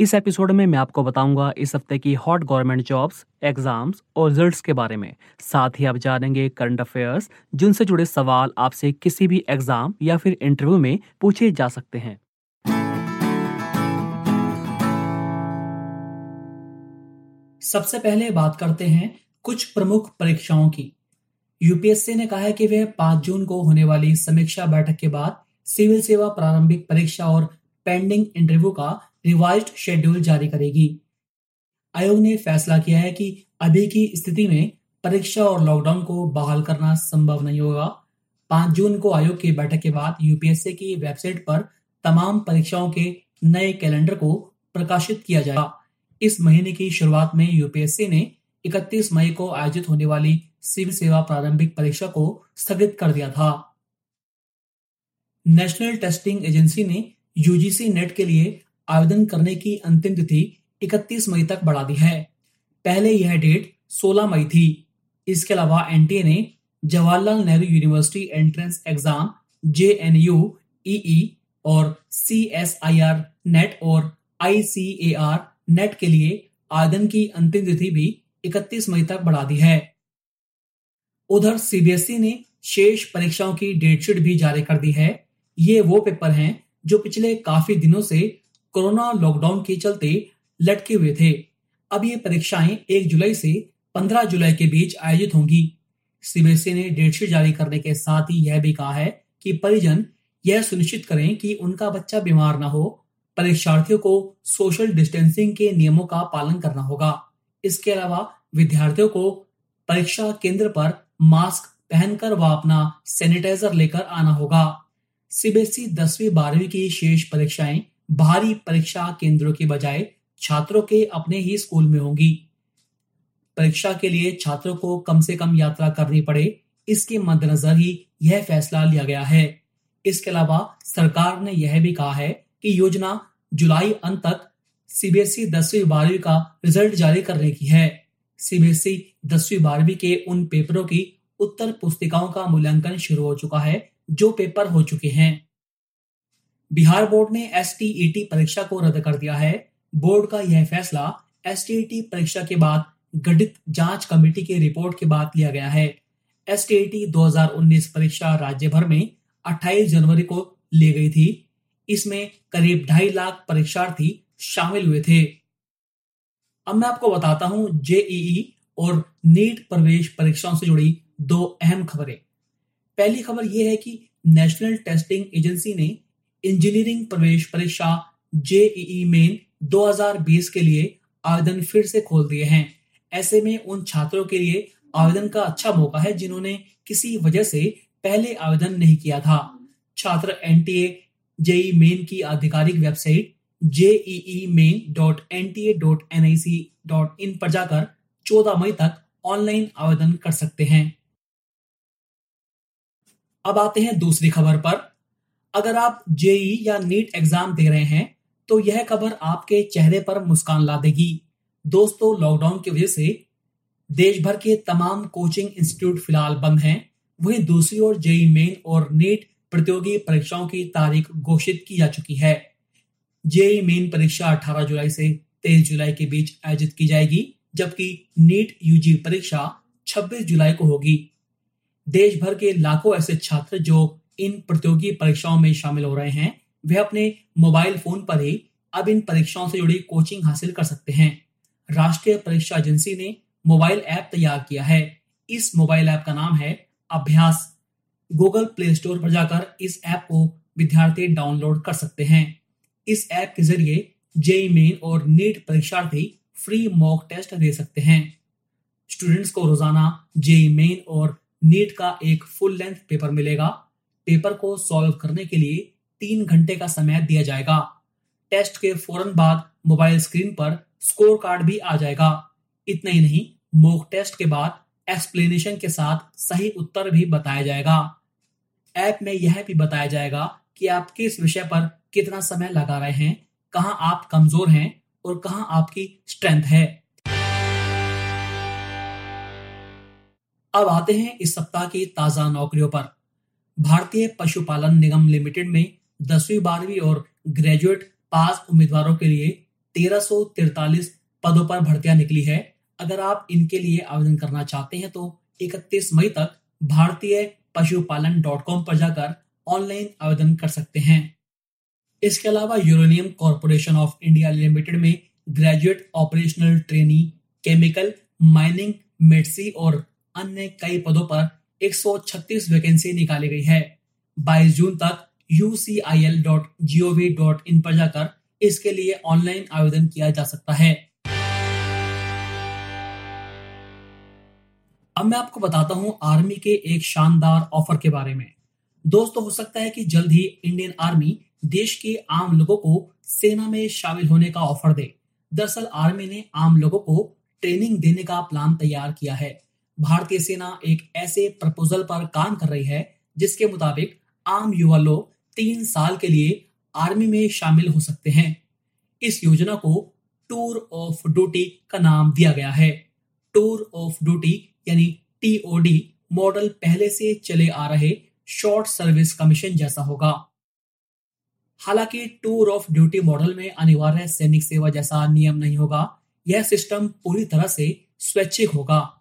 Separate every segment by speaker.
Speaker 1: इस एपिसोड में मैं आपको बताऊँगा इस हफ़्ते की हॉट गवर्नमेंट जॉब्स, एग्ज़ाम्स और रिजल्ट्स के बारे में। साथ ही आप जानेंगे करंट अफेयर्स, जिनसे जुड़े सवाल आपसे किसी भी एग्ज़ाम या फिर इंटरव्यू में पूछे जा सकते हैं। सबसे पहले बात करते हैं कुछ प्रमुख परीक्षाओं की। यूपीएससी ने कहा है कि वह 5 जून को होने वाली समीक्षा बैठक के बाद सिविल सेवा प्रारंभिक परीक्षा और पेंडिंग इंटरव्यू का रिवाइज्ड शेड्यूल जारी करेगी। आयोग ने फैसला किया है कि अभी की स्थिति में परीक्षा और लॉकडाउन को बहाल करना संभव नहीं होगा। पाँच जून को आयोग की बैठक के बाद यूपीएससी की वेबसाइट पर तमाम परीक्षाओं के नए कैलेंडर को प्रकाशित किया जाएगा। इस महीने की शुरुआत में यूपीएससी ने 31 मई को आयोजित होने वाली सिविल सेवा प्रारंभिक परीक्षा को स्थगित कर दिया था। नेशनल टेस्टिंग एजेंसी ने यूजीसी नेट के लिए आवेदन करने की अंतिम तिथि 31 मई तक बढ़ा दी है। पहले यह डेट 16 मई थी। इसके अलावा एनटीए ने Jawaharlal Nehru university entrance exam J N U E और C S I R NET और I C A R net के लिए आवेदन की अंतिम तिथि भी 31 मई तक बढ़ा दी है। उधर सीबीएसई ने शेष परीक्षाओं की डेटशीट भी जारी कर दी है। ये वो पेपर हैं जो पिछले काफ़ी दिनों से कोरोना लॉकडाउन के चलते लटके हुए थे। अब ये परीक्षाएँ 1 जुलाई से 15 जुलाई के बीच आयोजित होंगी। सीबीएसई ने डेटशीट जारी करने के साथ ही यह भी कहा है कि परिजन यह सुनिश्चित करें कि उनका बच्चा बीमार न हो। परीक्षार्थियों को सोशल डिस्टेंसिंग के नियमों का पालन करना होगा। इसके अलावा विद्यार्थियों को परीक्षा केंद्र पर मास्क पहनकर व अपना सैनिटाइजर लेकर आना होगा। सीबीएसई दसवीं बारहवीं की शेष परीक्षाएँ बाहरी परीक्षा केंद्रों के बजाय छात्रों के अपने ही स्कूल में होंगी। परीक्षा के लिए छात्रों को कम से कम यात्रा करनी पड़े। इसके मद्देनजर ही यह फैसला लिया गया है। इसके अलावा सरकार ने यह भी कहा है कि योजना जुलाई अंत तक सीबीएसई दसवीं बारहवीं का रिज़ल्ट जारी करने की है। सीबीएसई दसवीं बारहवीं के उन पेपरों की उत्तर पुस्तिकाओं का मूल्यांकन शुरू हो चुका है, जो पेपर हो चुके हैं। बिहार बोर्ड ने एसटीईटी परीक्षा को रद्द कर दिया है। बोर्ड का यह फैसला एस परीक्षा के बाद गठित जाँच कमेटी की रिपोर्ट के बाद लिया गया है। एस 2019 परीक्षा राज्य भर में 28 जनवरी को ली गई थी। इसमें करीब ढाई लाख परीक्षार्थी शामिल हुए थे। अब मैं आपको बताता हूँ जेईई और नीट प्रवेश परीक्षाओं से जुड़ी दो अहम खबरें। पहली खबर यह है कि नेशनल टेस्टिंग एजेंसी ने इंजीनियरिंग प्रवेश परीक्षा जेईई मेन 2020 के लिए आवेदन फिर से खोल दिए हैं। ऐसे में उन छात्रों के लिए आवेदन का अच्छा मौका है जिन्होंने किसी वजह से पहले आवेदन नहीं किया था। छात्र एनटीए जेई मेन की आधिकारिक website JEE main dot N T A dot N I C dot in पर जाकर 14 मई तक ऑनलाइन आवेदन कर सकते हैं। अब आते हैं दूसरी खबर पर। अगर आप जेई या नीट एग्ज़ाम दे रहे हैं तो यह खबर आपके चेहरे पर मुस्कान ला देगी। दोस्तों लॉकडाउन की वजह से देश भर के तमाम कोचिंग इंस्टीट्यूट फ़िलहाल बंद हैं। वहीं दूसरी ओर जेई मेन और नीट प्रतियोगी परीक्षाओं की तारीख घोषित की जा चुकी है। जेई मेन परीक्षा 18 जुलाई से 23 जुलाई के बीच आयोजित की जाएगी, जबकि नीट यूजी परीक्षा 26 जुलाई को होगी। देश भर के लाखों ऐसे छात्र जो इन प्रतियोगी परीक्षाओं में शामिल हो रहे हैं। वे अपने मोबाइल फ़ोन पर ही अब इन परीक्षाओं से जुड़ी कोचिंग हासिल कर सकते हैं। राष्ट्रीय परीक्षा एजेंसी ने मोबाइल ऐप तैयार किया है। इस मोबाइल ऐप का नाम है अभ्यास। गूगल प्ले स्टोर पर जाकर इस ऐप को विद्यार्थी डाउनलोड कर सकते हैं। इस ऐप के ज़रिए जेई मेन और नीट परीक्षार्थी फ्री मॉक टेस्ट दे सकते हैं। स्टूडेंट्स को रोज़ाना जेई मेन और नीट का एक फुल लेंथ पेपर मिलेगा। पेपर को सॉल्व करने के लिए तीन घंटे का समय दिया जाएगा। टेस्ट के फ़ौरन बाद मोबाइल स्क्रीन पर स्कोर कार्ड भी आ जाएगा। इतना ही नहीं, मॉक टेस्ट के बाद एक्सप्लेनेशन के साथ सही उत्तर भी बताया जाएगा। ऐप में यह भी बताया जाएगा कि आप किस विषय पर कितना समय लगा रहे हैं, कहाँ आप कमज़ोर हैं और कहाँ आपकी स्ट्रेंथ है। अब आते हैं इस सप्ताह की ताज़ा नौकरियों पर। भारतीय पशुपालन निगम लिमिटेड में दसवीं, बारहवीं और ग्रेजुएट पास उम्मीदवारों के लिए तेरह पदों पर भर्तियाँ निकली है। अगर आप इनके लिए आवेदन करना चाहते हैं तो 31 मई तक भारतीय पशुपालन डॉट कॉम पर जाकर ऑनलाइन आवेदन कर सकते हैं। इसके अलावा uranium corporation of India limited में graduate operational trainee, chemical, mining, Medshi और अन्य कई पदों पर 136 वैकेंसी निकाली गई है। 22 जून तक ucil.gov.in पर जाकर इसके लिए ऑनलाइन आवेदन किया जा सकता है। अब मैं आपको बताता हूँ आर्मी के एक शानदार ऑफ़र के बारे में। दोस्तों, हो सकता है कि जल्द ही इंडियन आर्मी देश के आम लोगों को सेना में शामिल होने का ऑफ़र दे। दरअसल आर्मी ने आम लोगों को ट्रेनिंग देने का प्लान तैयार किया है। भारतीय सेना एक ऐसे प्रपोजल पर काम कर रही है, जिसके मुताबिक आम युवा लोग तीन साल के लिए आर्मी में शामिल हो सकते हैं। इस योजना को टूर ऑफ़ ड्यूटी का नाम दिया गया है। टूर ऑफ़ ड्यूटी यानी टीओडी मॉडल पहले से चले आ रहे शॉर्ट सर्विस कमीशन जैसा होगा। हालाँकि टूर ऑफ़ ड्यूटी मॉडल में अनिवार्य सैनिक सेवा जैसा नियम नहीं होगा, यह सिस्टम पूरी तरह से स्वैच्छिक होगा।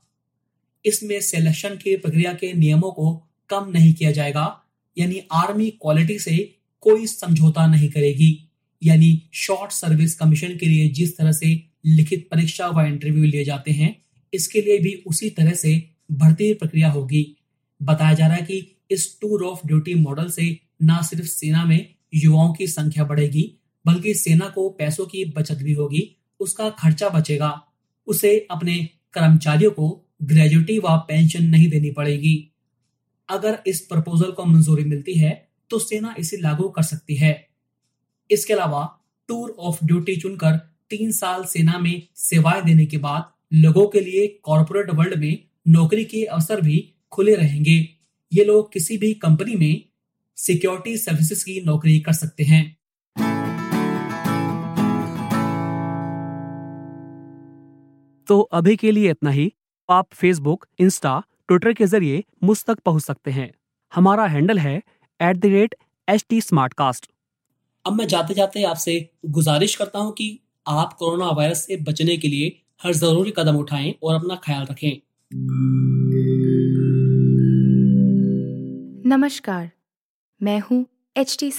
Speaker 1: इसमें सिलेक्शन की प्रक्रिया के नियमों को कम नहीं किया जाएगा, यानी आर्मी क्वालिटी से कोई समझौता नहीं करेगी। यानी शॉर्ट सर्विस कमीशन के लिए जिस तरह से लिखित परीक्षा व इंटरव्यू लिए जाते हैं, इसके लिए भी उसी तरह से भर्ती प्रक्रिया होगी। बताया जा रहा है कि इस टूर ऑफ़ ड्यूटी मॉडल से न सिर्फ़ सेना में युवाओं की संख्या बढ़ेगी, बल्कि सेना को पैसों की बचत भी होगी, उसका खर्चा बचेगा। उसे अपने कर्मचारियों को ग्रेजुएटी व पेंशन नहीं देनी पड़ेगी। अगर इस प्रपोजल को मंजूरी मिलती है तो सेना इसे लागू कर सकती है। इसके अलावा, टूर ऑफ़ ड्यूटी चुनकर तीन साल सेना में सेवाएँ देने के बाद लोगों के लिए कॉरपोरेट वर्ल्ड में नौकरी के अवसर भी खुले रहेंगे। ये लोग किसी भी कंपनी में सिक्योरिटी सर्विसेज़ की नौकरी कर सकते हैं।
Speaker 2: तो अभी के लिए इतना ही। आप फेसबुक इंस्टा ट्विटर के ज़रिए मुझ तक पहुँच सकते हैं। हमारा हैंडल है at the rate H T
Speaker 1: अब मैं जाते जाते आपसे गुजारिश करता हूँ कि आप कोरोना वायरस से बचने के लिए हर ज़रूरी कदम उठाएँ और अपना ख्याल रखें।
Speaker 3: नमस्कार मैं हूँ एच टी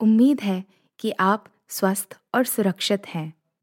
Speaker 3: उम्मीद है कि आप स्वस्थ और सुरक्षित हैं।